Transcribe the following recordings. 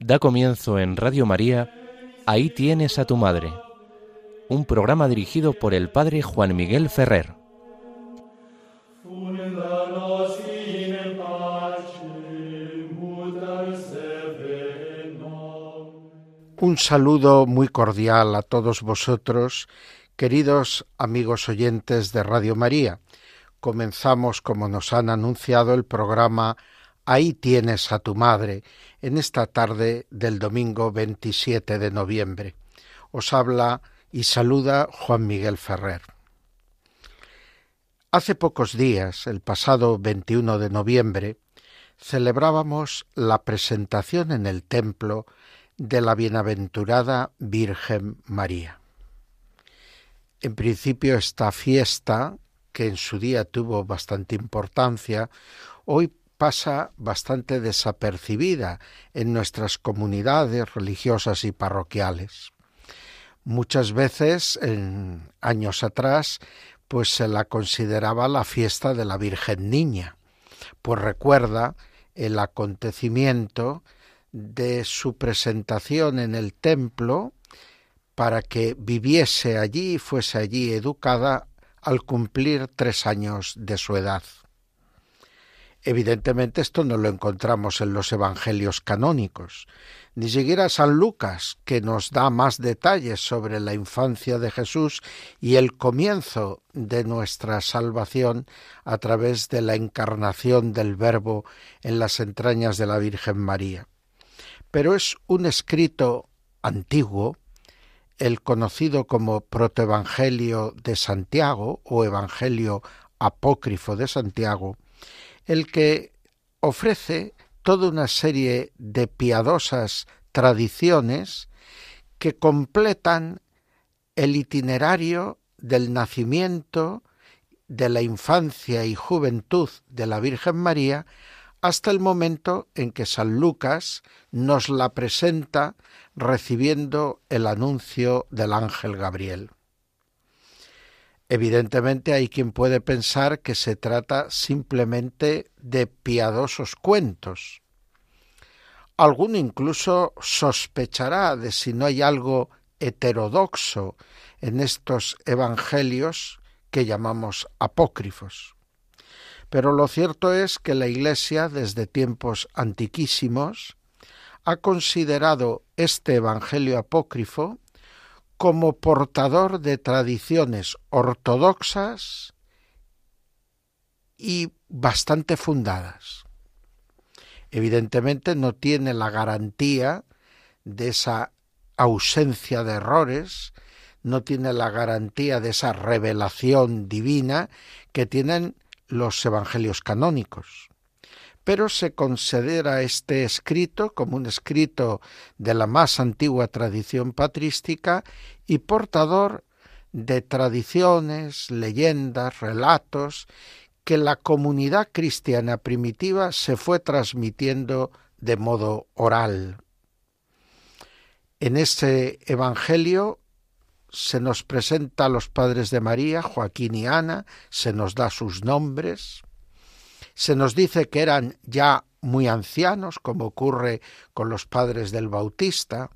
Da comienzo en Radio María, Ahí tienes a tu madre, un programa dirigido por el padre Juan Miguel Ferrer. Un saludo muy cordial a todos vosotros, queridos amigos oyentes de Radio María. Comenzamos, como nos han anunciado, el programa Ahí tienes a tu madre en esta tarde del domingo 27 de noviembre. Os habla y saluda Juan Miguel Ferrer. Hace pocos días, el pasado 21 de noviembre, celebrábamos la presentación en el templo de la bienaventurada Virgen María. En principio esta fiesta, que en su día tuvo bastante importancia, hoy pasa bastante desapercibida en nuestras comunidades religiosas y parroquiales. Muchas veces, en años atrás, pues se la consideraba la fiesta de la Virgen Niña, pues recuerda el acontecimiento de su presentación en el templo para que viviese allí y fuese allí educada al cumplir tres años de su edad. Evidentemente esto no lo encontramos en los evangelios canónicos, ni siquiera San Lucas, que nos da más detalles sobre la infancia de Jesús y el comienzo de nuestra salvación a través de la encarnación del Verbo en las entrañas de la Virgen María. Pero es un escrito antiguo, el conocido como Protoevangelio de Santiago o Evangelio apócrifo de Santiago, el que ofrece toda una serie de piadosas tradiciones que completan el itinerario del nacimiento, de la infancia y juventud de la Virgen María hasta el momento en que San Lucas nos la presenta recibiendo el anuncio del ángel Gabriel. Evidentemente hay quien puede pensar que se trata simplemente de piadosos cuentos. Alguno incluso sospechará de si no hay algo heterodoxo en estos evangelios que llamamos apócrifos. Pero lo cierto es que la Iglesia desde tiempos antiquísimos ha considerado este evangelio apócrifo como portador de tradiciones ortodoxas y bastante fundadas. Evidentemente no tiene la garantía de esa ausencia de errores, no tiene la garantía de esa revelación divina que tienen los evangelios canónicos pero se considera este escrito como un escrito de la más antigua tradición patrística y portador de tradiciones, leyendas, relatos que la comunidad cristiana primitiva se fue transmitiendo de modo oral. En este Evangelio se nos presenta a los padres de María, Joaquín y Ana, se nos da sus nombres, se nos dice que eran ya muy ancianos, como ocurre con los padres del Bautista,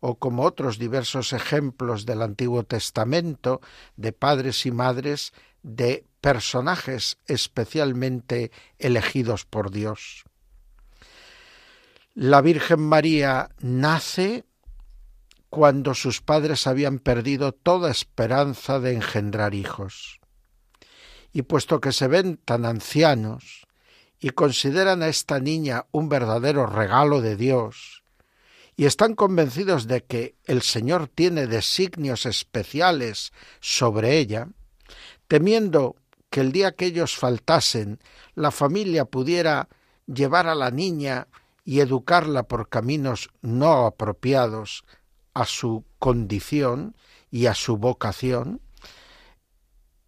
o como otros diversos ejemplos del Antiguo Testamento de padres y madres de personajes especialmente elegidos por Dios. La Virgen María nace cuando sus padres habían perdido toda esperanza de engendrar hijos. Y puesto que se ven tan ancianos y consideran a esta niña un verdadero regalo de Dios, y están convencidos de que el Señor tiene designios especiales sobre ella, temiendo que el día que ellos faltasen la familia pudiera llevar a la niña y educarla por caminos no apropiados a su condición y a su vocación,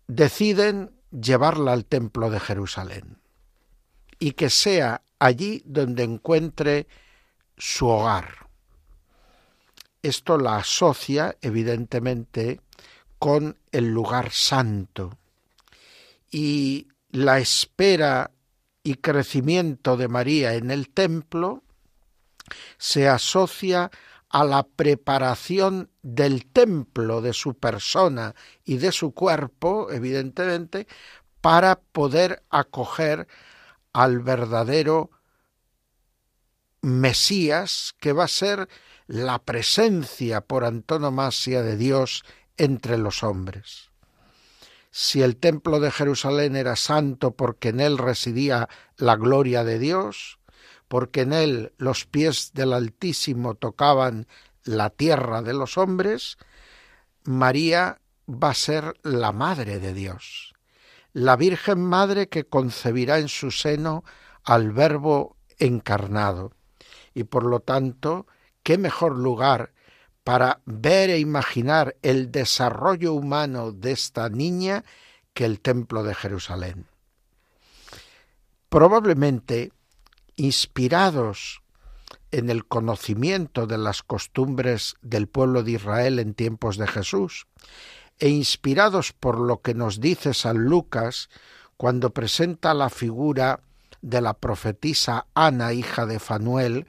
deciden llevarla al templo de Jerusalén y que sea allí donde encuentre su hogar. Esto la asocia evidentemente con el lugar santo y la espera y crecimiento de María en el templo se asocia a la preparación del templo de su persona y de su cuerpo, evidentemente, para poder acoger al verdadero Mesías, que va a ser la presencia por antonomasia de Dios entre los hombres. Si el templo de Jerusalén era santo porque en él residía la gloria de Dios, porque en él los pies del Altísimo tocaban la tierra de los hombres, María va a ser la Madre de Dios, la Virgen Madre que concebirá en su seno al Verbo encarnado. Y por lo tanto, qué mejor lugar para ver e imaginar el desarrollo humano de esta niña que el templo de Jerusalén. Probablemente inspirados en el conocimiento de las costumbres del pueblo de Israel en tiempos de Jesús, e inspirados por lo que nos dice San Lucas cuando presenta la figura de la profetisa Ana, hija de Fanuel,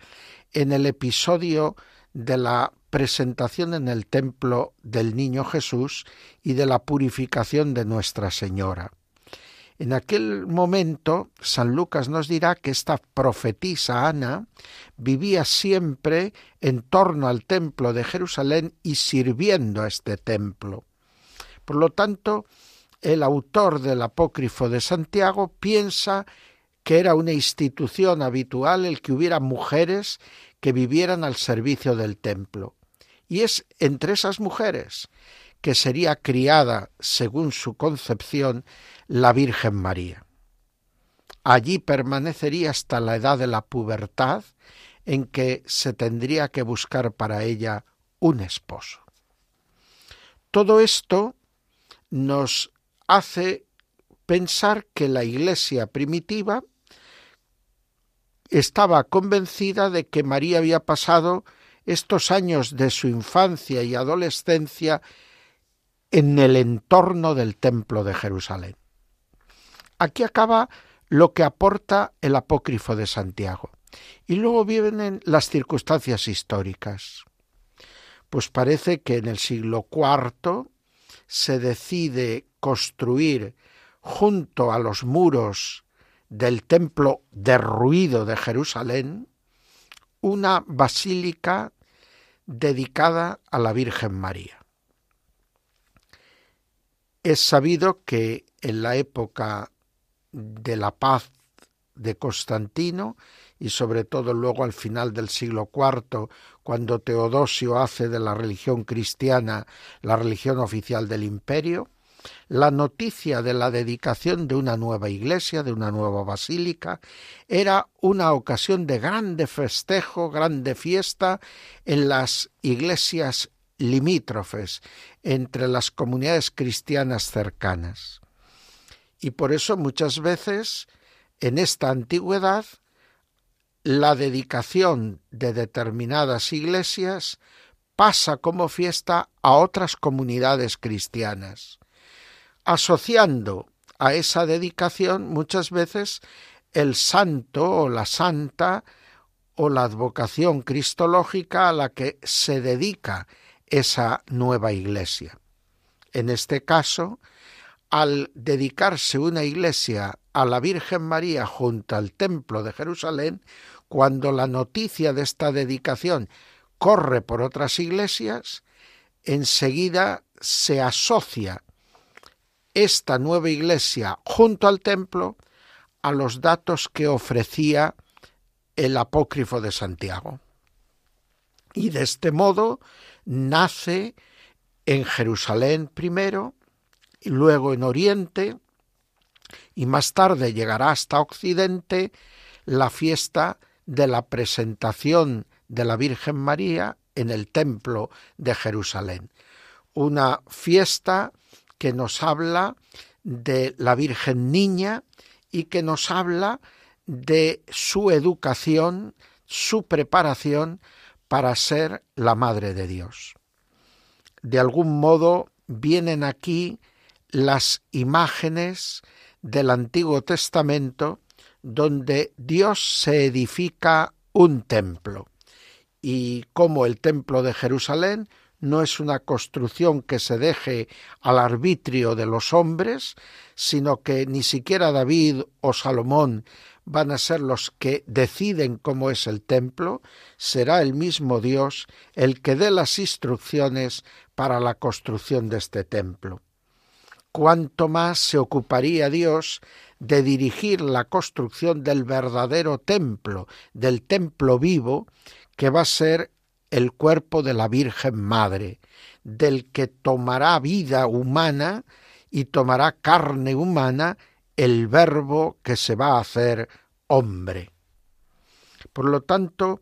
en el episodio de la presentación en el templo del niño Jesús y de la purificación de Nuestra Señora. En aquel momento, San Lucas nos dirá que esta profetisa Ana vivía siempre en torno al templo de Jerusalén y sirviendo a este templo. Por lo tanto, el autor del apócrifo de Santiago piensa que era una institución habitual el que hubiera mujeres que vivieran al servicio del templo. Y es entre esas mujeres que sería criada, según su concepción, la Virgen María. Allí permanecería hasta la edad de la pubertad, en que se tendría que buscar para ella un esposo. Todo esto nos hace pensar que la Iglesia primitiva estaba convencida de que María había pasado estos años de su infancia y adolescencia en el entorno del templo de Jerusalén. Aquí acaba lo que aporta el apócrifo de Santiago. Y luego vienen las circunstancias históricas. Pues parece que en el siglo IV se decide construir junto a los muros del templo derruido de Jerusalén una basílica dedicada a la Virgen María. Es sabido que en la época de la paz de Constantino y sobre todo luego al final del siglo IV, cuando Teodosio hace de la religión cristiana la religión oficial del imperio, la noticia de la dedicación de una nueva iglesia, de una nueva basílica, era una ocasión de grande festejo, grande fiesta en las iglesias limítrofes, entre las comunidades cristianas cercanas. Y por eso muchas veces en esta antigüedad la dedicación de determinadas iglesias pasa como fiesta a otras comunidades cristianas, asociando a esa dedicación muchas veces el santo o la santa o la advocación cristológica a la que se dedica esa nueva iglesia. En este caso, al dedicarse una iglesia a la Virgen María junto al Templo de Jerusalén, cuando la noticia de esta dedicación corre por otras iglesias, enseguida se asocia esta nueva iglesia junto al templo a los datos que ofrecía el apócrifo de Santiago. Y de este modo nace en Jerusalén primero, y luego en Oriente, y más tarde llegará hasta Occidente la fiesta de la presentación de la Virgen María en el templo de Jerusalén. Una fiesta que nos habla de la Virgen Niña y que nos habla de su educación su preparación para ser la Madre de Dios. De algún modo vienen aquí las imágenes del Antiguo Testamento donde Dios se edifica un templo y como el templo de Jerusalén no es una construcción que se deje al arbitrio de los hombres, sino que ni siquiera David o Salomón van a ser los que deciden cómo es el templo, será el mismo Dios el que dé las instrucciones para la construcción de este templo. Cuánto más se ocuparía Dios de dirigir la construcción del verdadero templo, del templo vivo, que va a ser el cuerpo de la Virgen Madre, del que tomará vida humana y tomará carne humana el verbo que se va a hacer hombre. Por lo tanto,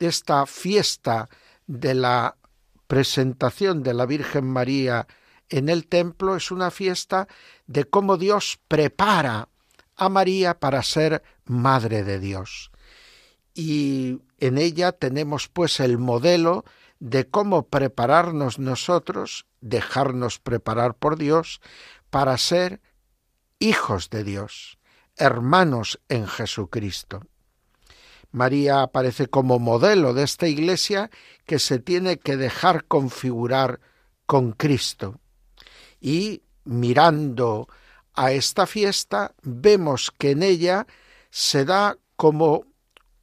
esta fiesta de la presentación de la Virgen María en el templo es una fiesta de cómo Dios prepara a María para ser Madre de Dios. Y en ella tenemos pues el modelo de cómo prepararnos nosotros, dejarnos preparar por Dios, para ser hijos de Dios, hermanos en Jesucristo. María aparece como modelo de esta iglesia que se tiene que dejar configurar con Cristo. Y mirando a esta fiesta, vemos que en ella se da como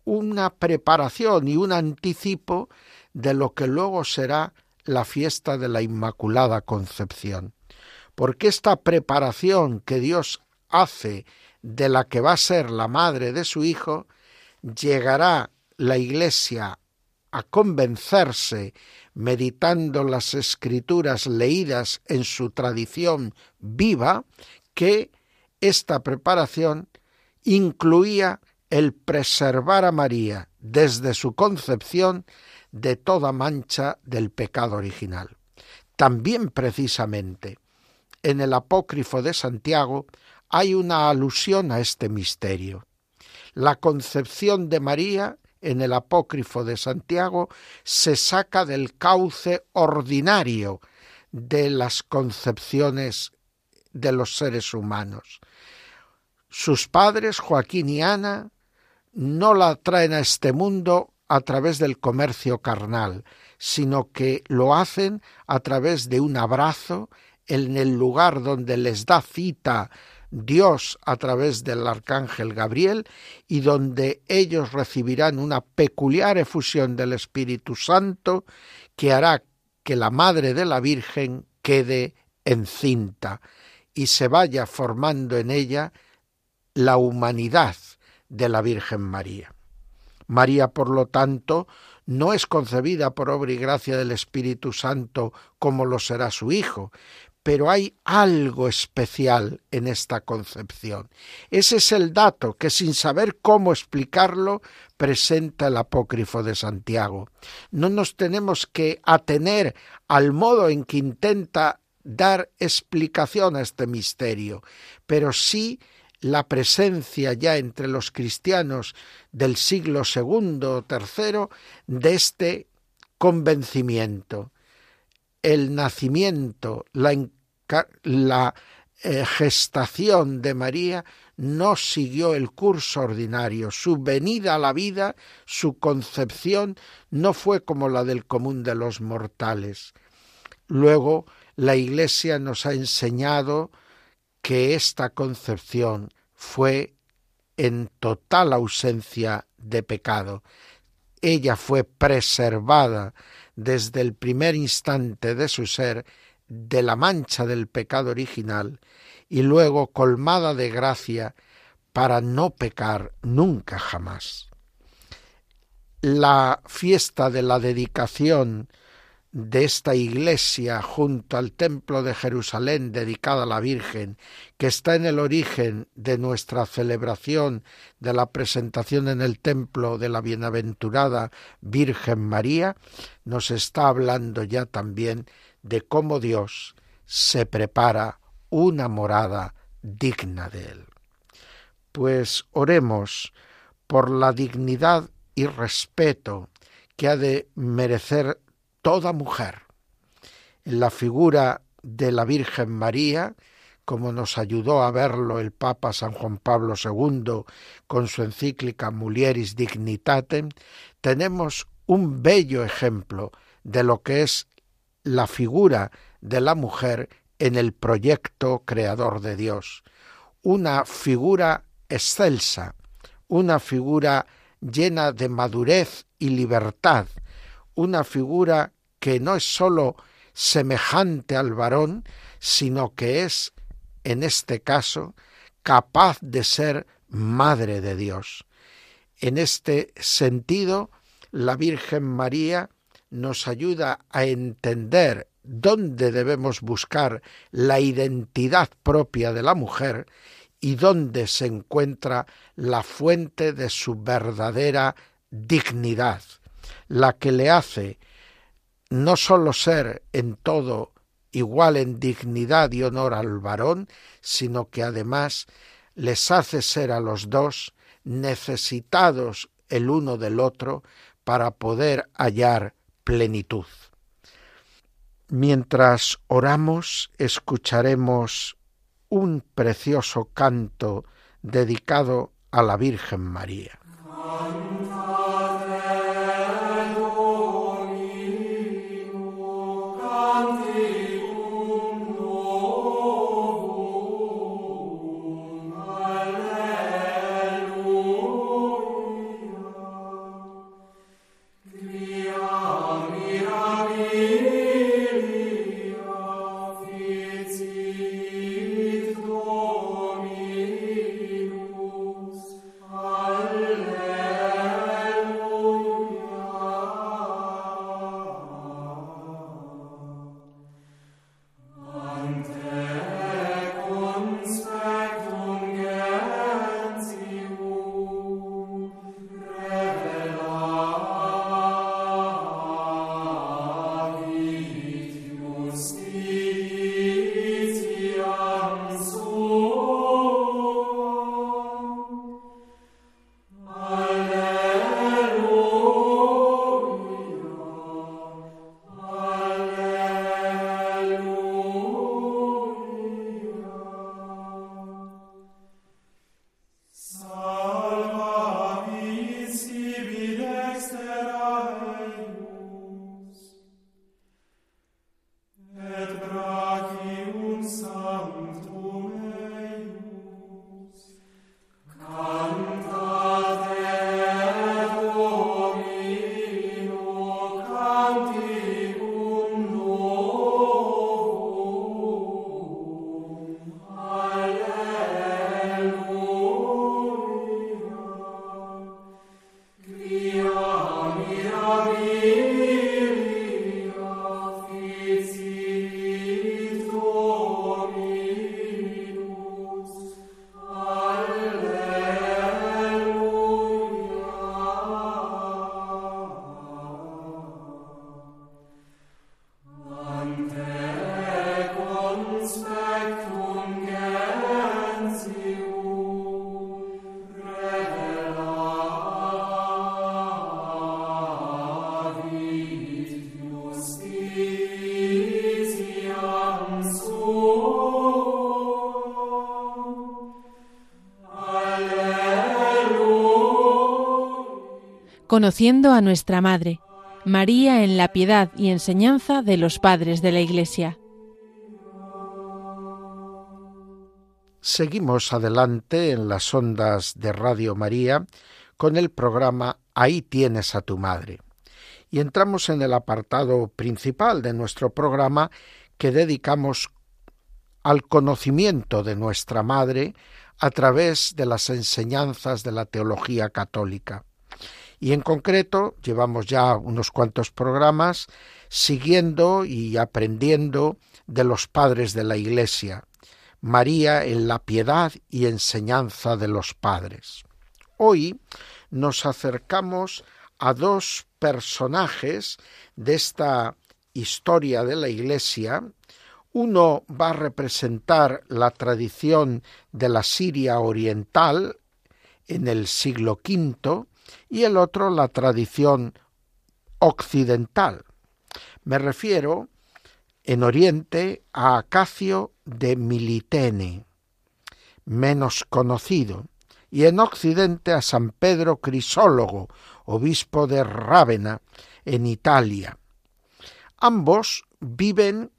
una preparación y un anticipo de lo que luego será la fiesta de la Inmaculada Concepción. Porque esta preparación que Dios hace de la que va a ser la madre de su Hijo, llegará la Iglesia a convencerse, meditando las escrituras leídas en su tradición viva, que esta preparación incluía el preservar a María desde su concepción de toda mancha del pecado original. También precisamente en el apócrifo de Santiago hay una alusión a este misterio. La concepción de María en el apócrifo de Santiago se saca del cauce ordinario de las concepciones de los seres humanos. Sus padres, Joaquín y Ana, no la traen a este mundo a través del comercio carnal, sino que lo hacen a través de un abrazo en el lugar donde les da cita Dios a través del arcángel Gabriel y donde ellos recibirán una peculiar efusión del Espíritu Santo que hará que la Madre de la Virgen quede encinta y se vaya formando en ella la humanidad de la Virgen María. María, por lo tanto, no es concebida por obra y gracia del Espíritu Santo como lo será su Hijo, pero hay algo especial en esta concepción. Ese es el dato que sin saber cómo explicarlo presenta el apócrifo de Santiago. No nos tenemos que atener al modo en que intenta dar explicación a este misterio, pero sí la presencia ya entre los cristianos del siglo segundo o tercero de este convencimiento. El nacimiento, la, eh, gestación de María no siguió el curso ordinario. Su venida a la vida, su concepción, no fue como la del común de los mortales. Luego, la Iglesia nos ha enseñado que esta concepción fue en total ausencia de pecado. Ella fue preservada desde el primer instante de su ser de la mancha del pecado original y luego colmada de gracia para no pecar nunca jamás. La fiesta de la dedicación de esta iglesia junto al templo de Jerusalén dedicada a la Virgen, que está en el origen de nuestra celebración de la presentación en el templo de la bienaventurada Virgen María, nos está hablando ya también de cómo Dios se prepara una morada digna de él. Pues oremos por la dignidad y respeto que ha de merecer toda mujer. En la figura de la Virgen María, como nos ayudó a verlo el Papa San Juan Pablo II con su encíclica Mulieris Dignitatem, tenemos un bello ejemplo de lo que es la figura de la mujer en el proyecto creador de Dios. Una figura excelsa, una figura llena de madurez y libertad, una figura que no es sólo semejante al varón, sino que es, en este caso, capaz de ser madre de Dios. En este sentido, la Virgen María nos ayuda a entender dónde debemos buscar la identidad propia de la mujer y dónde se encuentra la fuente de su verdadera dignidad, la que le hace no sólo ser en todo igual en dignidad y honor al varón, sino que además les hace ser a los dos necesitados el uno del otro para poder hallar plenitud. Mientras oramos, escucharemos un precioso canto dedicado a la Virgen María. Conociendo a nuestra Madre, María en la piedad y enseñanza de los padres de la Iglesia. Seguimos adelante en las ondas de Radio María con el programa Ahí tienes a tu madre. Y entramos en el apartado principal de nuestro programa que dedicamos al conocimiento de nuestra Madre a través de las enseñanzas de la teología católica. Y en concreto llevamos ya unos cuantos programas siguiendo y aprendiendo de los padres de la Iglesia, María en la piedad y enseñanza de los padres. Hoy nos acercamos a dos personajes de esta historia de la Iglesia. Uno va a representar la tradición de la Siria oriental en el siglo V y el otro la tradición occidental. Me refiero en Oriente a Acacio de Militene, menos conocido, y en Occidente a San Pedro Crisólogo, obispo de Rávena, en Italia. Ambos viven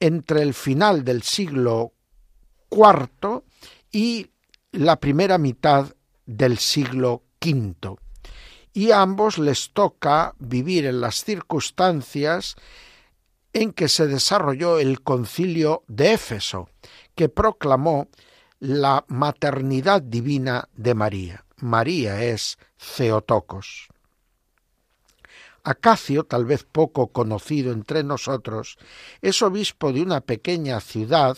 entre el final del siglo IV y la primera mitad del siglo Y a ambos les toca vivir en las circunstancias en que se desarrolló el concilio de Éfeso, que proclamó la maternidad divina de María. María es Theotocos. Acacio, tal vez poco conocido entre nosotros, es obispo de una pequeña ciudad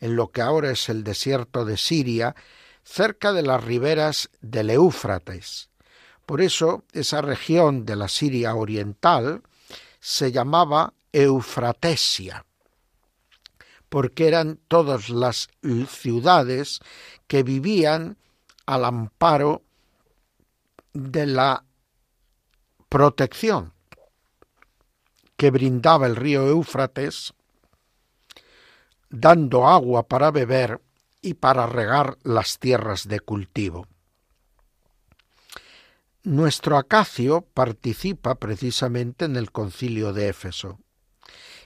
en lo que ahora es el desierto de Siria, cerca de las riberas del Éufrates. Por eso esa región de la Siria oriental se llamaba Eufratesia, porque eran todas las ciudades que vivían al amparo de la protección que brindaba el río Éufrates, dando agua para beber y para regar las tierras de cultivo. Nuestro Acacio participa precisamente en el concilio de Éfeso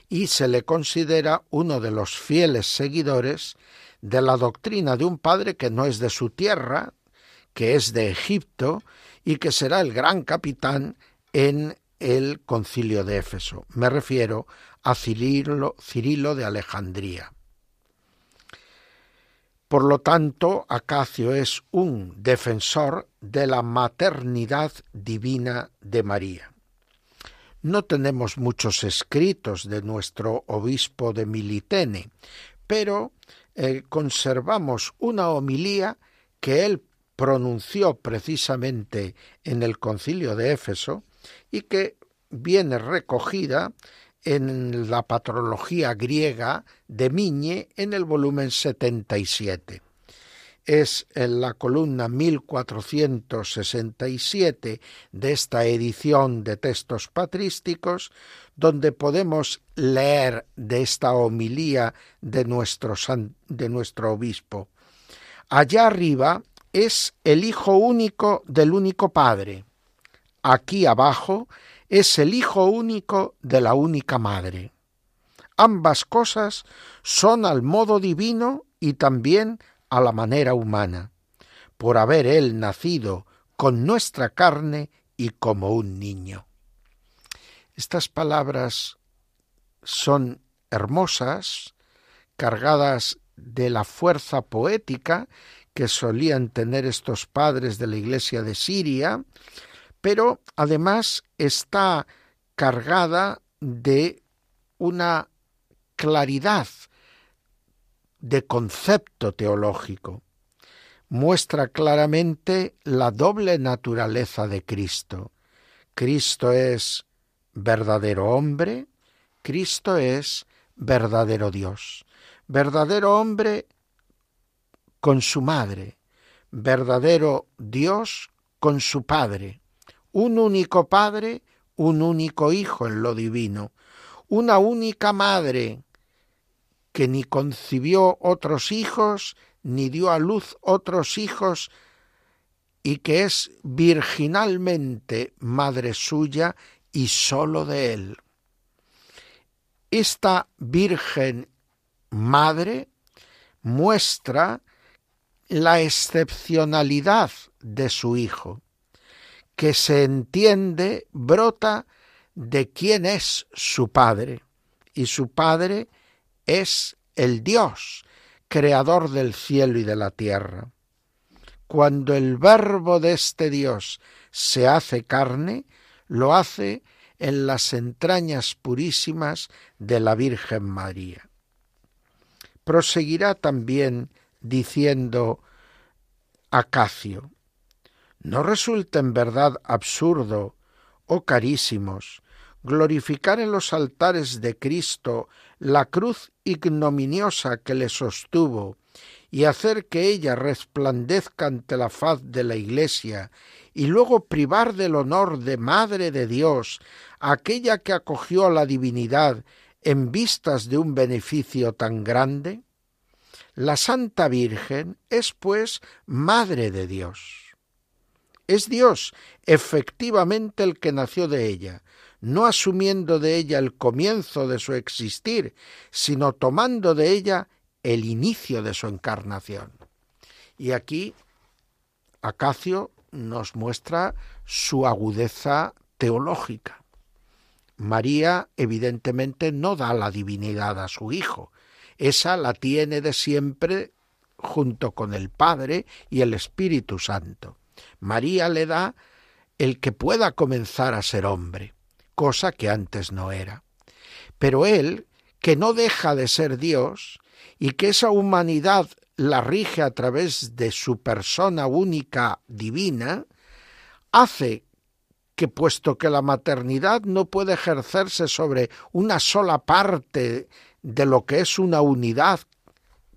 y se le considera uno de los fieles seguidores de la doctrina de un padre que no es de su tierra, que es de Egipto y que será el gran capitán en el concilio de Éfeso. Me refiero a Cirilo, Cirilo de Alejandría. Por lo tanto, Acacio es un defensor de la maternidad divina de María. No tenemos muchos escritos de nuestro obispo de Militene, pero eh, conservamos una homilía que él pronunció precisamente en el concilio de Éfeso y que viene recogida en la patrología griega de Miñe en el volumen 77. Es en la columna 1467 de esta edición de textos patrísticos donde podemos leer de esta homilía de nuestro, de nuestro obispo. Allá arriba es el Hijo único del único Padre. Aquí abajo es el Hijo único de la única Madre. Ambas cosas son al modo divino y también a la manera humana, por haber Él nacido con nuestra carne y como un niño. Estas palabras son hermosas, cargadas de la fuerza poética que solían tener estos padres de la Iglesia de Siria, pero además está cargada de una claridad de concepto teológico. Muestra claramente la doble naturaleza de Cristo. Cristo es verdadero hombre, Cristo es verdadero Dios. Verdadero hombre con su madre, verdadero Dios con su Padre, un único Padre, un único Hijo en lo divino, una única Madre que ni concibió otros hijos, ni dio a luz otros hijos, y que es virginalmente madre suya y sólo de él. Esta Virgen Madre muestra la excepcionalidad de su Hijo, que se entiende brota de quién es su Padre, y su Padre es el Dios, creador del cielo y de la tierra. Cuando el verbo de este Dios se hace carne, lo hace en las entrañas purísimas de la Virgen María. Proseguirá también diciendo Acacio, ¿no resulta en verdad absurdo, oh carísimos, glorificar en los altares de Cristo la cruz ignominiosa que le sostuvo y hacer que ella resplandezca ante la faz de la Iglesia, y luego privar del honor de Madre de Dios aquella que acogió a la divinidad en vistas de un beneficio tan grande? La Santa Virgen es, pues, Madre de Dios. Es Dios efectivamente el que nació de ella, no asumiendo de ella el comienzo de su existir, sino tomando de ella el inicio de su encarnación. Y aquí Acacio nos muestra su agudeza teológica. María evidentemente no da la divinidad a su Hijo, esa la tiene de siempre junto con el Padre y el Espíritu Santo. María le da el que pueda comenzar a ser hombre, cosa que antes no era. Pero él, que no deja de ser Dios, y que esa humanidad la rige a través de su persona única divina, hace que puesto que la maternidad no puede ejercerse sobre una sola parte de lo que es una unidad,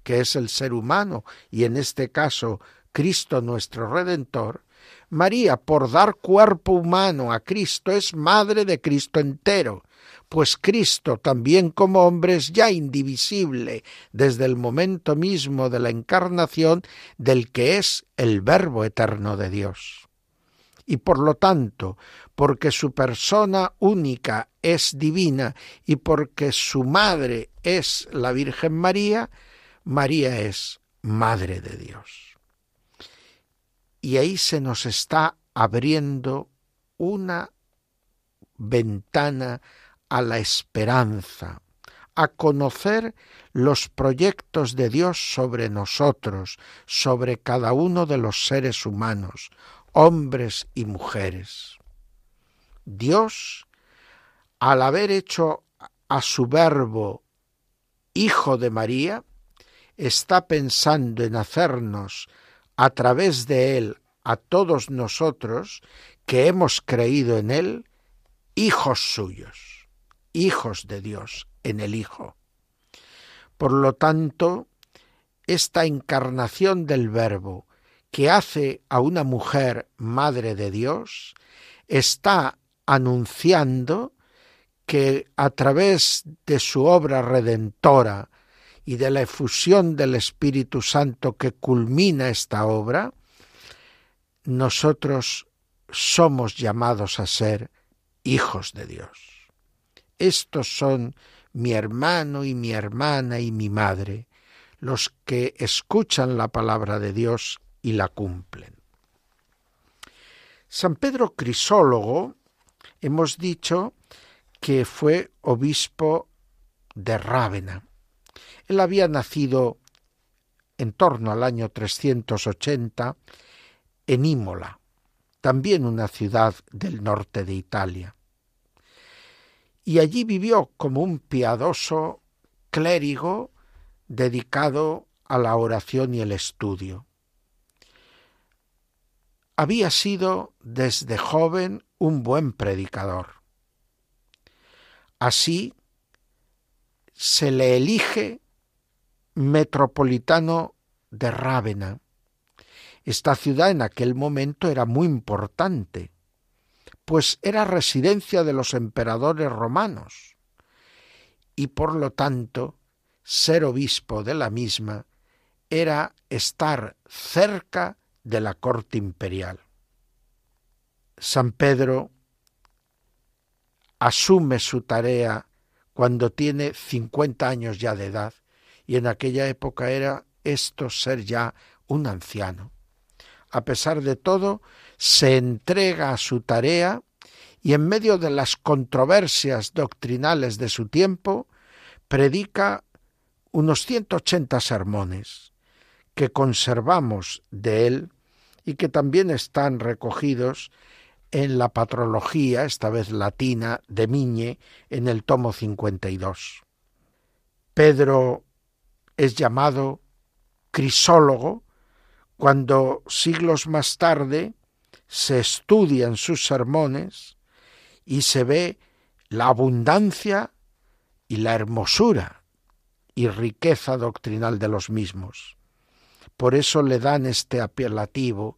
que es el ser humano, y en este caso Cristo nuestro Redentor, María, por dar cuerpo humano a Cristo, es madre de Cristo entero, pues Cristo, también como hombre, es ya indivisible desde el momento mismo de la encarnación del que es el Verbo eterno de Dios. Y por lo tanto, porque su persona única es divina y porque su madre es la Virgen María, María es Madre de Dios. Y ahí se nos está abriendo una ventana a la esperanza, a conocer los proyectos de Dios sobre nosotros, sobre cada uno de los seres humanos, hombres y mujeres. Dios, al haber hecho a su verbo Hijo de María, está pensando en hacernos a través de él a todos nosotros que hemos creído en él, hijos suyos hijos de Dios en el Hijo. Por lo tanto, esta encarnación del Verbo que hace a una mujer madre de Dios está anunciando que a través de su obra redentora y de la efusión del Espíritu Santo que culmina esta obra, nosotros somos llamados a ser hijos de Dios. Estos son mi hermano y mi hermana y mi madre, los que escuchan la palabra de Dios y la cumplen. San Pedro Crisólogo, hemos dicho que fue obispo de Rávena. Él había nacido en torno al año 380 en Imola, también una ciudad del norte de Italia y allí vivió como un piadoso clérigo dedicado a la oración y el estudio. Había sido desde joven un buen predicador. Así se le elige metropolitano de Rávena. Esta ciudad en aquel momento era muy importante pues era residencia de los emperadores romanos, y por lo tanto ser obispo de la misma era estar cerca de la corte imperial. San Pedro asume su tarea cuando tiene 50 años ya de edad, y en aquella época era esto ser ya un anciano. A pesar de todo, se entrega a su tarea y en medio de las controversias doctrinales de su tiempo, predica unos 180 sermones que conservamos de él y que también están recogidos en la patrología, esta vez latina, de Miñe, en el tomo 52. Pedro es llamado crisólogo cuando siglos más tarde se estudian sus sermones y se ve la abundancia y la hermosura y riqueza doctrinal de los mismos. Por eso le dan este apelativo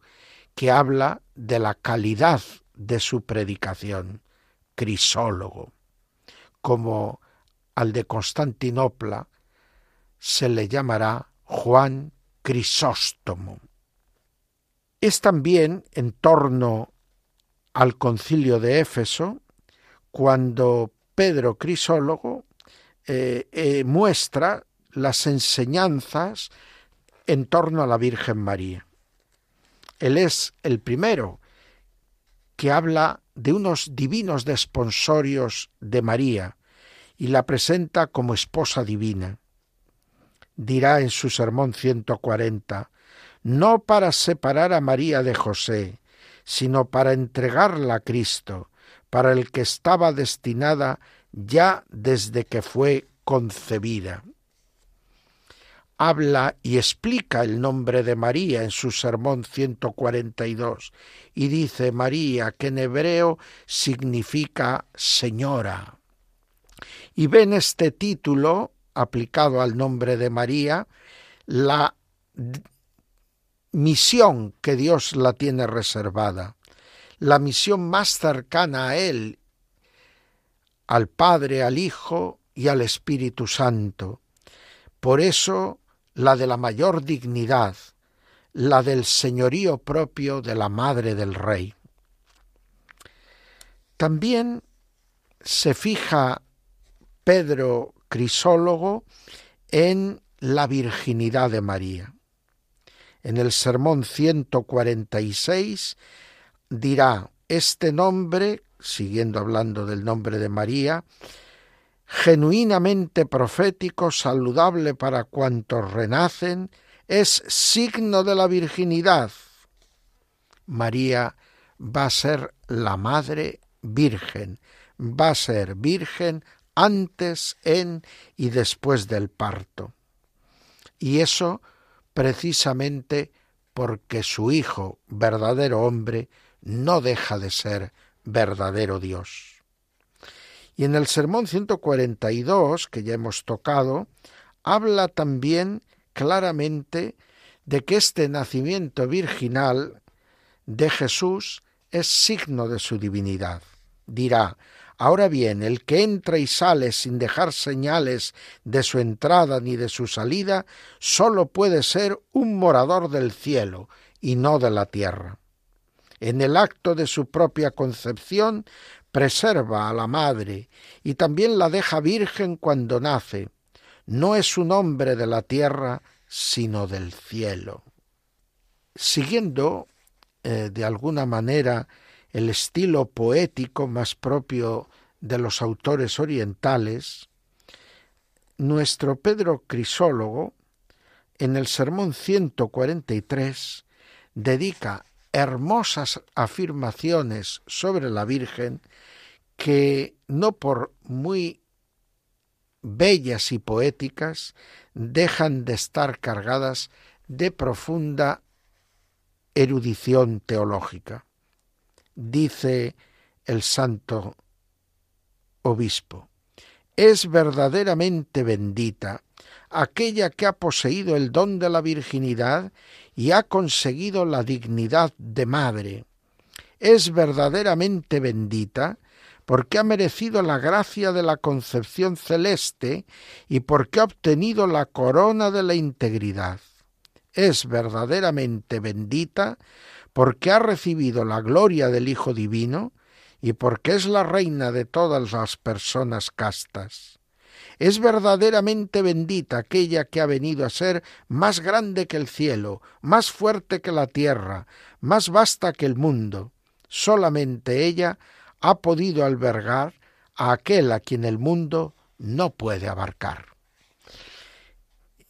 que habla de la calidad de su predicación, crisólogo, como al de Constantinopla se le llamará Juan Crisóstomo. Es también en torno al concilio de Éfeso cuando Pedro Crisólogo eh, eh, muestra las enseñanzas en torno a la Virgen María. Él es el primero que habla de unos divinos desponsorios de María y la presenta como esposa divina. Dirá en su sermón 140, no para separar a María de José, sino para entregarla a Cristo, para el que estaba destinada ya desde que fue concebida. Habla y explica el nombre de María en su sermón 142 y dice María, que en hebreo significa señora. Y ven este título aplicado al nombre de María la misión que Dios la tiene reservada, la misión más cercana a Él, al Padre, al Hijo y al Espíritu Santo. Por eso la de la mayor dignidad, la del señorío propio de la Madre del Rey. También se fija Pedro Crisólogo en la virginidad de María. En el sermón 146 dirá, este nombre, siguiendo hablando del nombre de María, genuinamente profético, saludable para cuantos renacen, es signo de la virginidad. María va a ser la Madre Virgen, va a ser Virgen antes, en y después del parto. Y eso precisamente porque su Hijo, verdadero hombre, no deja de ser verdadero Dios. Y en el Sermón 142, que ya hemos tocado, habla también claramente de que este nacimiento virginal de Jesús es signo de su divinidad. Dirá, Ahora bien, el que entra y sale sin dejar señales de su entrada ni de su salida, sólo puede ser un morador del cielo y no de la tierra. En el acto de su propia concepción preserva a la madre y también la deja virgen cuando nace. No es un hombre de la tierra, sino del cielo. Siguiendo eh, de alguna manera el estilo poético más propio de los autores orientales, nuestro Pedro Crisólogo, en el sermón 143, dedica hermosas afirmaciones sobre la Virgen que, no por muy bellas y poéticas, dejan de estar cargadas de profunda erudición teológica dice el santo obispo, es verdaderamente bendita aquella que ha poseído el don de la virginidad y ha conseguido la dignidad de madre. Es verdaderamente bendita porque ha merecido la gracia de la concepción celeste y porque ha obtenido la corona de la integridad. Es verdaderamente bendita porque ha recibido la gloria del Hijo Divino y porque es la reina de todas las personas castas. Es verdaderamente bendita aquella que ha venido a ser más grande que el cielo, más fuerte que la tierra, más vasta que el mundo. Solamente ella ha podido albergar a aquel a quien el mundo no puede abarcar.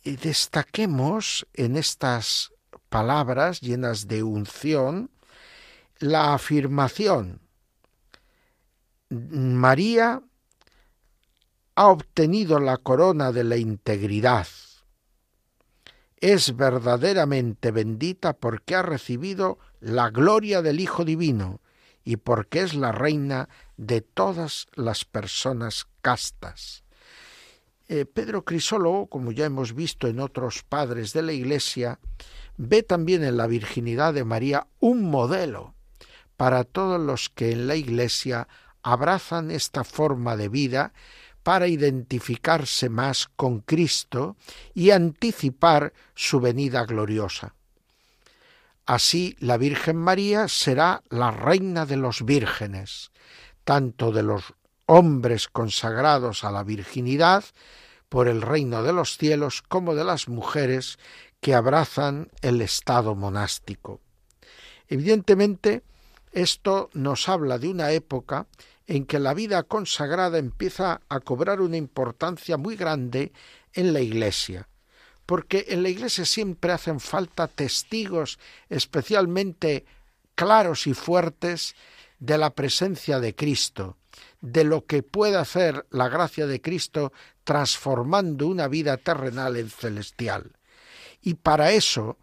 Y destaquemos en estas palabras llenas de unción la afirmación María ha obtenido la corona de la integridad. Es verdaderamente bendita porque ha recibido la gloria del Hijo Divino y porque es la reina de todas las personas castas. Eh, Pedro Crisólogo, como ya hemos visto en otros padres de la Iglesia, ve también en la virginidad de María un modelo para todos los que en la Iglesia abrazan esta forma de vida para identificarse más con Cristo y anticipar su venida gloriosa. Así la Virgen María será la reina de los vírgenes, tanto de los hombres consagrados a la virginidad por el reino de los cielos como de las mujeres que abrazan el estado monástico. Evidentemente, esto nos habla de una época en que la vida consagrada empieza a cobrar una importancia muy grande en la Iglesia, porque en la Iglesia siempre hacen falta testigos especialmente claros y fuertes de la presencia de Cristo, de lo que puede hacer la gracia de Cristo transformando una vida terrenal en celestial. Y para eso,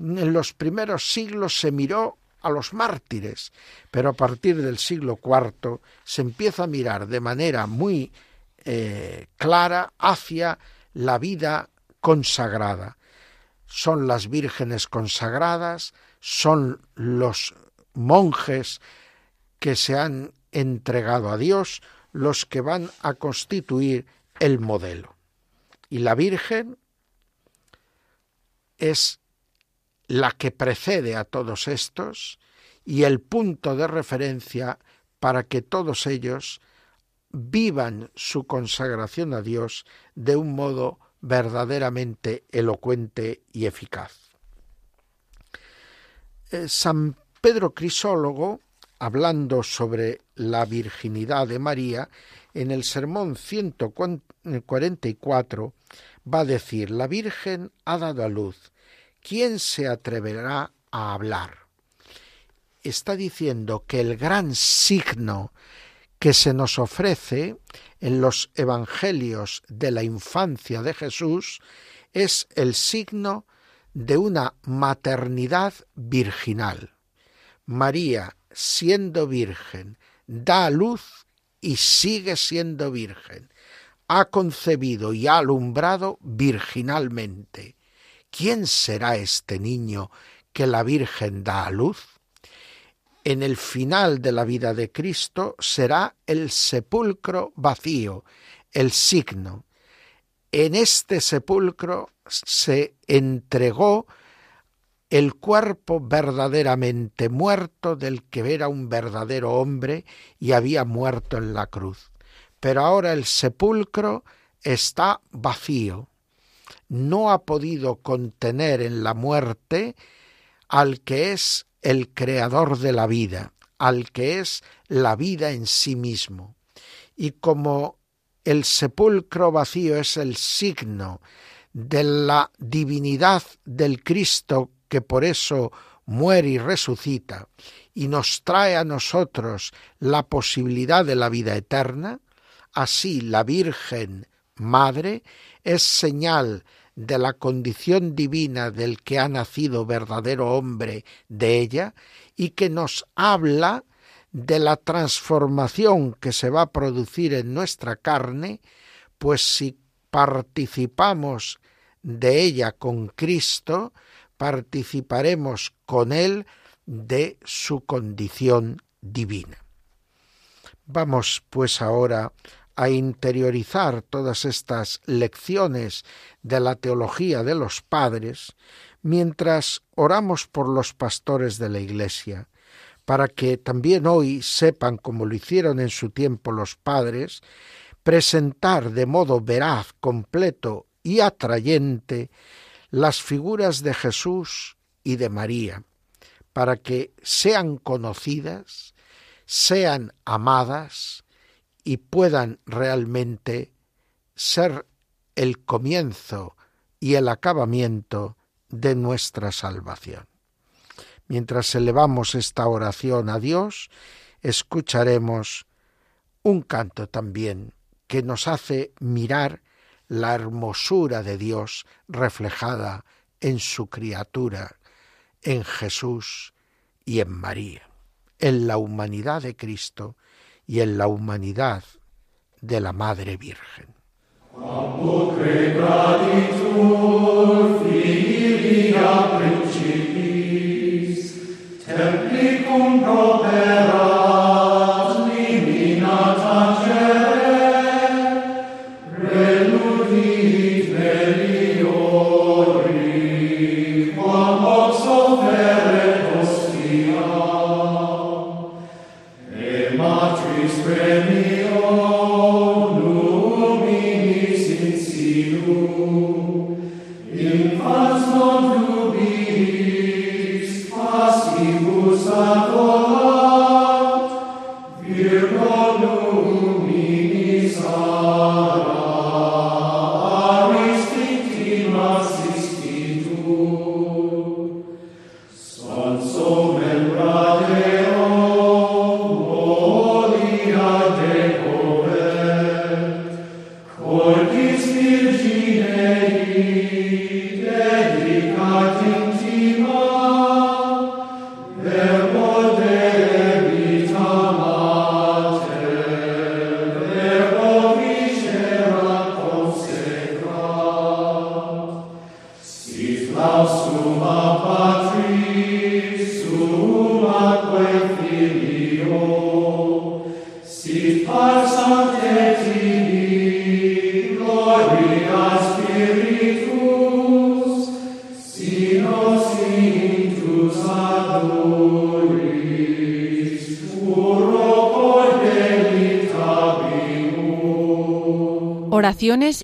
en los primeros siglos se miró a los mártires, pero a partir del siglo IV se empieza a mirar de manera muy eh, clara hacia la vida consagrada. Son las vírgenes consagradas, son los monjes que se han entregado a Dios los que van a constituir el modelo. Y la Virgen es la que precede a todos estos y el punto de referencia para que todos ellos vivan su consagración a Dios de un modo verdaderamente elocuente y eficaz. Eh, San Pedro Crisólogo, hablando sobre la virginidad de María, en el sermón 144 va a decir, la Virgen ha dado a luz, ¿quién se atreverá a hablar? Está diciendo que el gran signo que se nos ofrece en los evangelios de la infancia de Jesús es el signo de una maternidad virginal. María, siendo virgen, da a luz y sigue siendo virgen. Ha concebido y ha alumbrado virginalmente. ¿quién será este niño que la Virgen da a luz? En el final de la vida de Cristo será el sepulcro vacío, el signo. En este sepulcro se entregó el cuerpo verdaderamente muerto del que era un verdadero hombre y había muerto en la cruz. Pero ahora el sepulcro está vacío no ha podido contener en la muerte al que es el creador de la vida, al que es la vida en sí mismo. Y como el sepulcro vacío es el signo de la divinidad del Cristo que por eso muere y resucita, y nos trae a nosotros la posibilidad de la vida eterna, así la Virgen Madre es señal de la condición divina del que ha nacido verdadero hombre de ella y que nos habla de la transformación que se va a producir en nuestra carne, pues si participamos de ella con Cristo, participaremos con Él de su condición divina. Vamos pues ahora a interiorizar todas estas lecciones de la teología de los padres mientras oramos por los pastores de la Iglesia, para que también hoy sepan, como lo hicieron en su tiempo los padres, presentar de modo veraz, completo y atrayente las figuras de Jesús y de María, para que sean conocidas, sean amadas, y puedan realmente ser el comienzo y el acabamiento de nuestra salvación. Mientras elevamos esta oración a Dios, escucharemos un canto también que nos hace mirar la hermosura de Dios reflejada en su criatura, en Jesús y en María, en la humanidad de Cristo y en la humanidad de la Madre Virgen.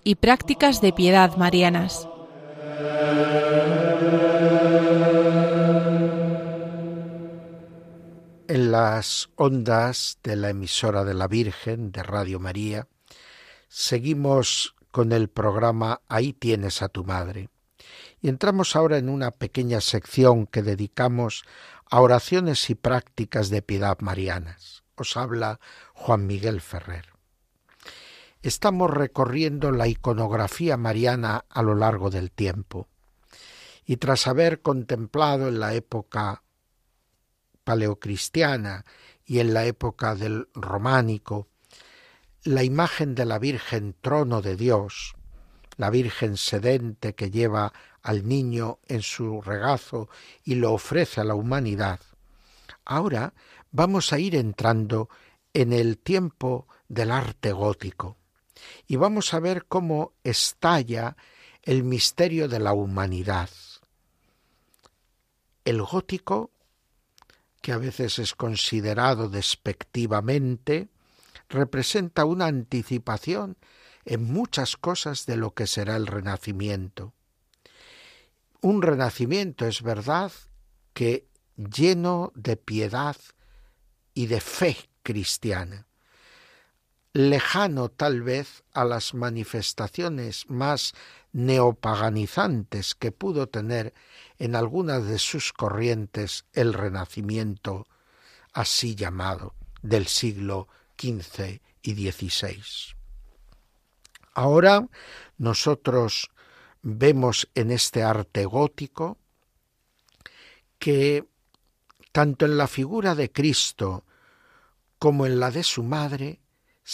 Y prácticas de piedad marianas. En las ondas de la emisora de la Virgen de Radio María, seguimos con el programa Ahí tienes a tu madre. Y entramos ahora en una pequeña sección que dedicamos a oraciones y prácticas de piedad marianas. Os habla Juan Miguel Ferrer. Estamos recorriendo la iconografía mariana a lo largo del tiempo. Y tras haber contemplado en la época paleocristiana y en la época del románico la imagen de la Virgen trono de Dios, la Virgen sedente que lleva al niño en su regazo y lo ofrece a la humanidad. Ahora vamos a ir entrando en el tiempo del arte gótico y vamos a ver cómo estalla el misterio de la humanidad. El gótico, que a veces es considerado despectivamente, representa una anticipación en muchas cosas de lo que será el renacimiento. Un renacimiento es verdad que lleno de piedad y de fe cristiana, lejano tal vez a las manifestaciones más neopaganizantes que pudo tener en algunas de sus corrientes el renacimiento así llamado del siglo XV y XVI. Ahora nosotros vemos en este arte gótico que tanto en la figura de Cristo como en la de su madre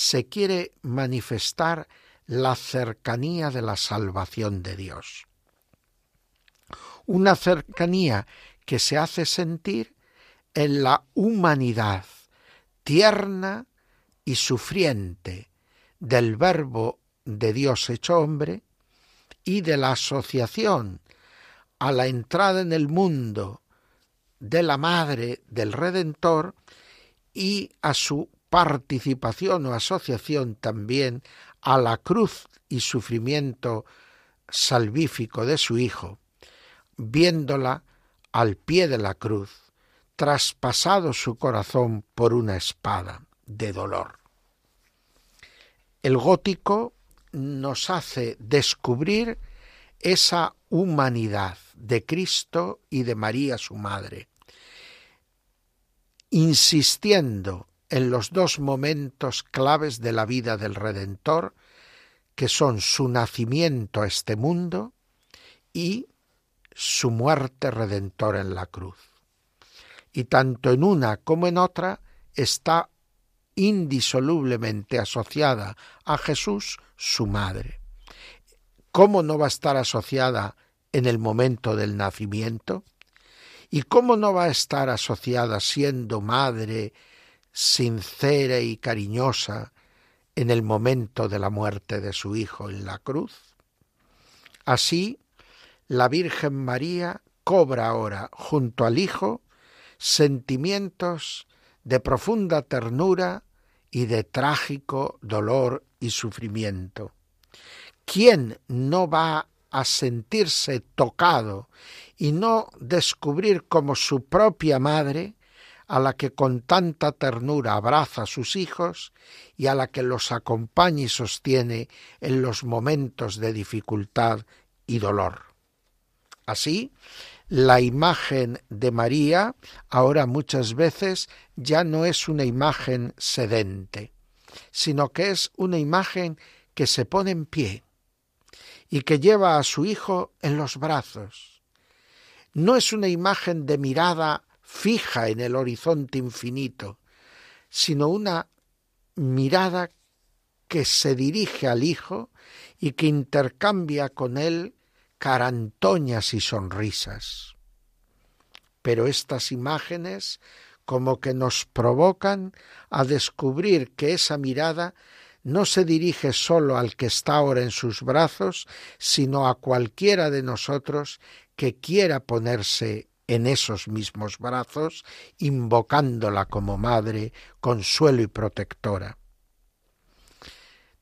se quiere manifestar la cercanía de la salvación de Dios. Una cercanía que se hace sentir en la humanidad tierna y sufriente del Verbo de Dios hecho hombre y de la asociación a la entrada en el mundo de la Madre del Redentor y a su participación o asociación también a la cruz y sufrimiento salvífico de su Hijo, viéndola al pie de la cruz, traspasado su corazón por una espada de dolor. El gótico nos hace descubrir esa humanidad de Cristo y de María su Madre, insistiendo en los dos momentos claves de la vida del Redentor, que son su nacimiento a este mundo y su muerte redentora en la cruz. Y tanto en una como en otra está indisolublemente asociada a Jesús su madre. ¿cómo no va a estar asociada en el momento del nacimiento? ¿Y cómo no va a estar asociada siendo madre sincera y cariñosa en el momento de la muerte de su hijo en la cruz? Así, la Virgen María cobra ahora junto al Hijo sentimientos de profunda ternura y de trágico dolor y sufrimiento. ¿Quién no va a sentirse tocado y no descubrir como su propia madre a la que con tanta ternura abraza a sus hijos y a la que los acompaña y sostiene en los momentos de dificultad y dolor. Así, la imagen de María ahora muchas veces ya no es una imagen sedente, sino que es una imagen que se pone en pie y que lleva a su hijo en los brazos. No es una imagen de mirada fija en el horizonte infinito, sino una mirada que se dirige al hijo y que intercambia con él carantoñas y sonrisas. Pero estas imágenes como que nos provocan a descubrir que esa mirada no se dirige sólo al que está ahora en sus brazos, sino a cualquiera de nosotros que quiera ponerse en esos mismos brazos, invocándola como madre, consuelo y protectora.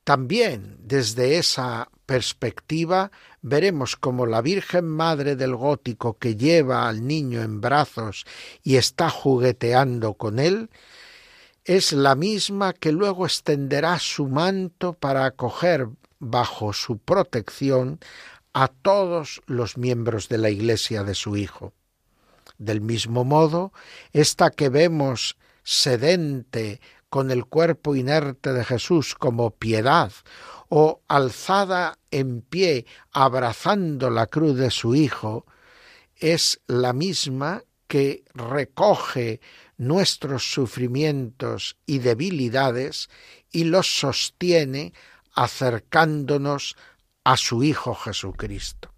También desde esa perspectiva veremos como la Virgen Madre del Gótico que lleva al niño en brazos y está jugueteando con él, es la misma que luego extenderá su manto para acoger bajo su protección a todos los miembros de la Iglesia de su Hijo. Del mismo modo, esta que vemos sedente con el cuerpo inerte de Jesús como piedad, o alzada en pie abrazando la cruz de su Hijo, es la misma que recoge nuestros sufrimientos y debilidades y los sostiene acercándonos a su Hijo Jesucristo.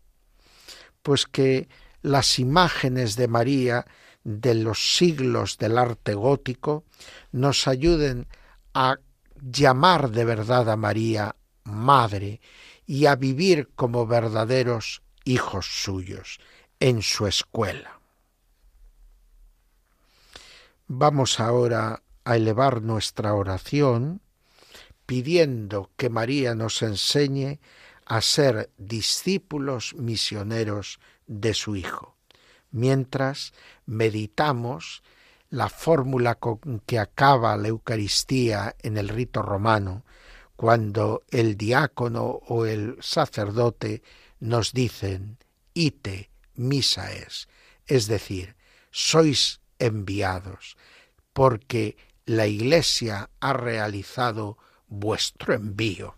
Pues que las imágenes de María de los siglos del arte gótico nos ayuden a llamar de verdad a María Madre y a vivir como verdaderos hijos suyos en su escuela. Vamos ahora a elevar nuestra oración pidiendo que María nos enseñe a ser discípulos misioneros de su Hijo mientras meditamos la fórmula con que acaba la Eucaristía en el rito romano, cuando el diácono o el sacerdote nos dicen, ite misa es, es decir, sois enviados, porque la Iglesia ha realizado vuestro envío.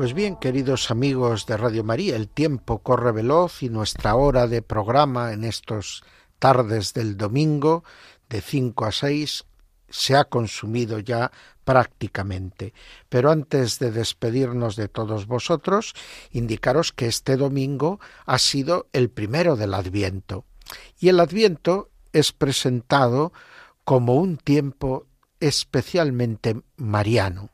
Pues bien, queridos amigos de Radio María, el tiempo corre veloz y nuestra hora de programa en estos tardes del domingo de 5 a 6 se ha consumido ya prácticamente. Pero antes de despedirnos de todos vosotros, indicaros que este domingo ha sido el primero del Adviento. Y el Adviento es presentado como un tiempo especialmente mariano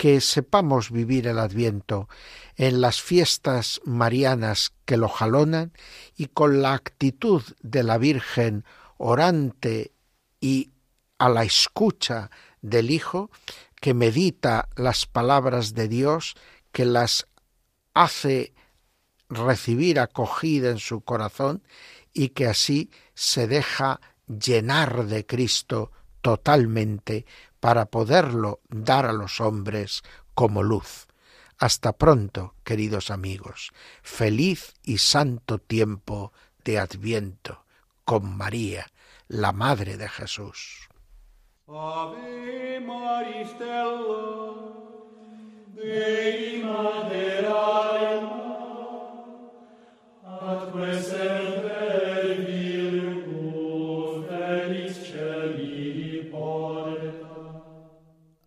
que sepamos vivir el adviento en las fiestas marianas que lo jalonan y con la actitud de la Virgen orante y a la escucha del Hijo que medita las palabras de Dios, que las hace recibir acogida en su corazón y que así se deja llenar de Cristo totalmente para poderlo dar a los hombres como luz. Hasta pronto, queridos amigos. Feliz y santo tiempo de Adviento con María, la Madre de Jesús.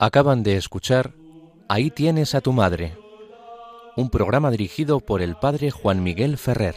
Acaban de escuchar Ahí tienes a tu madre, un programa dirigido por el padre Juan Miguel Ferrer.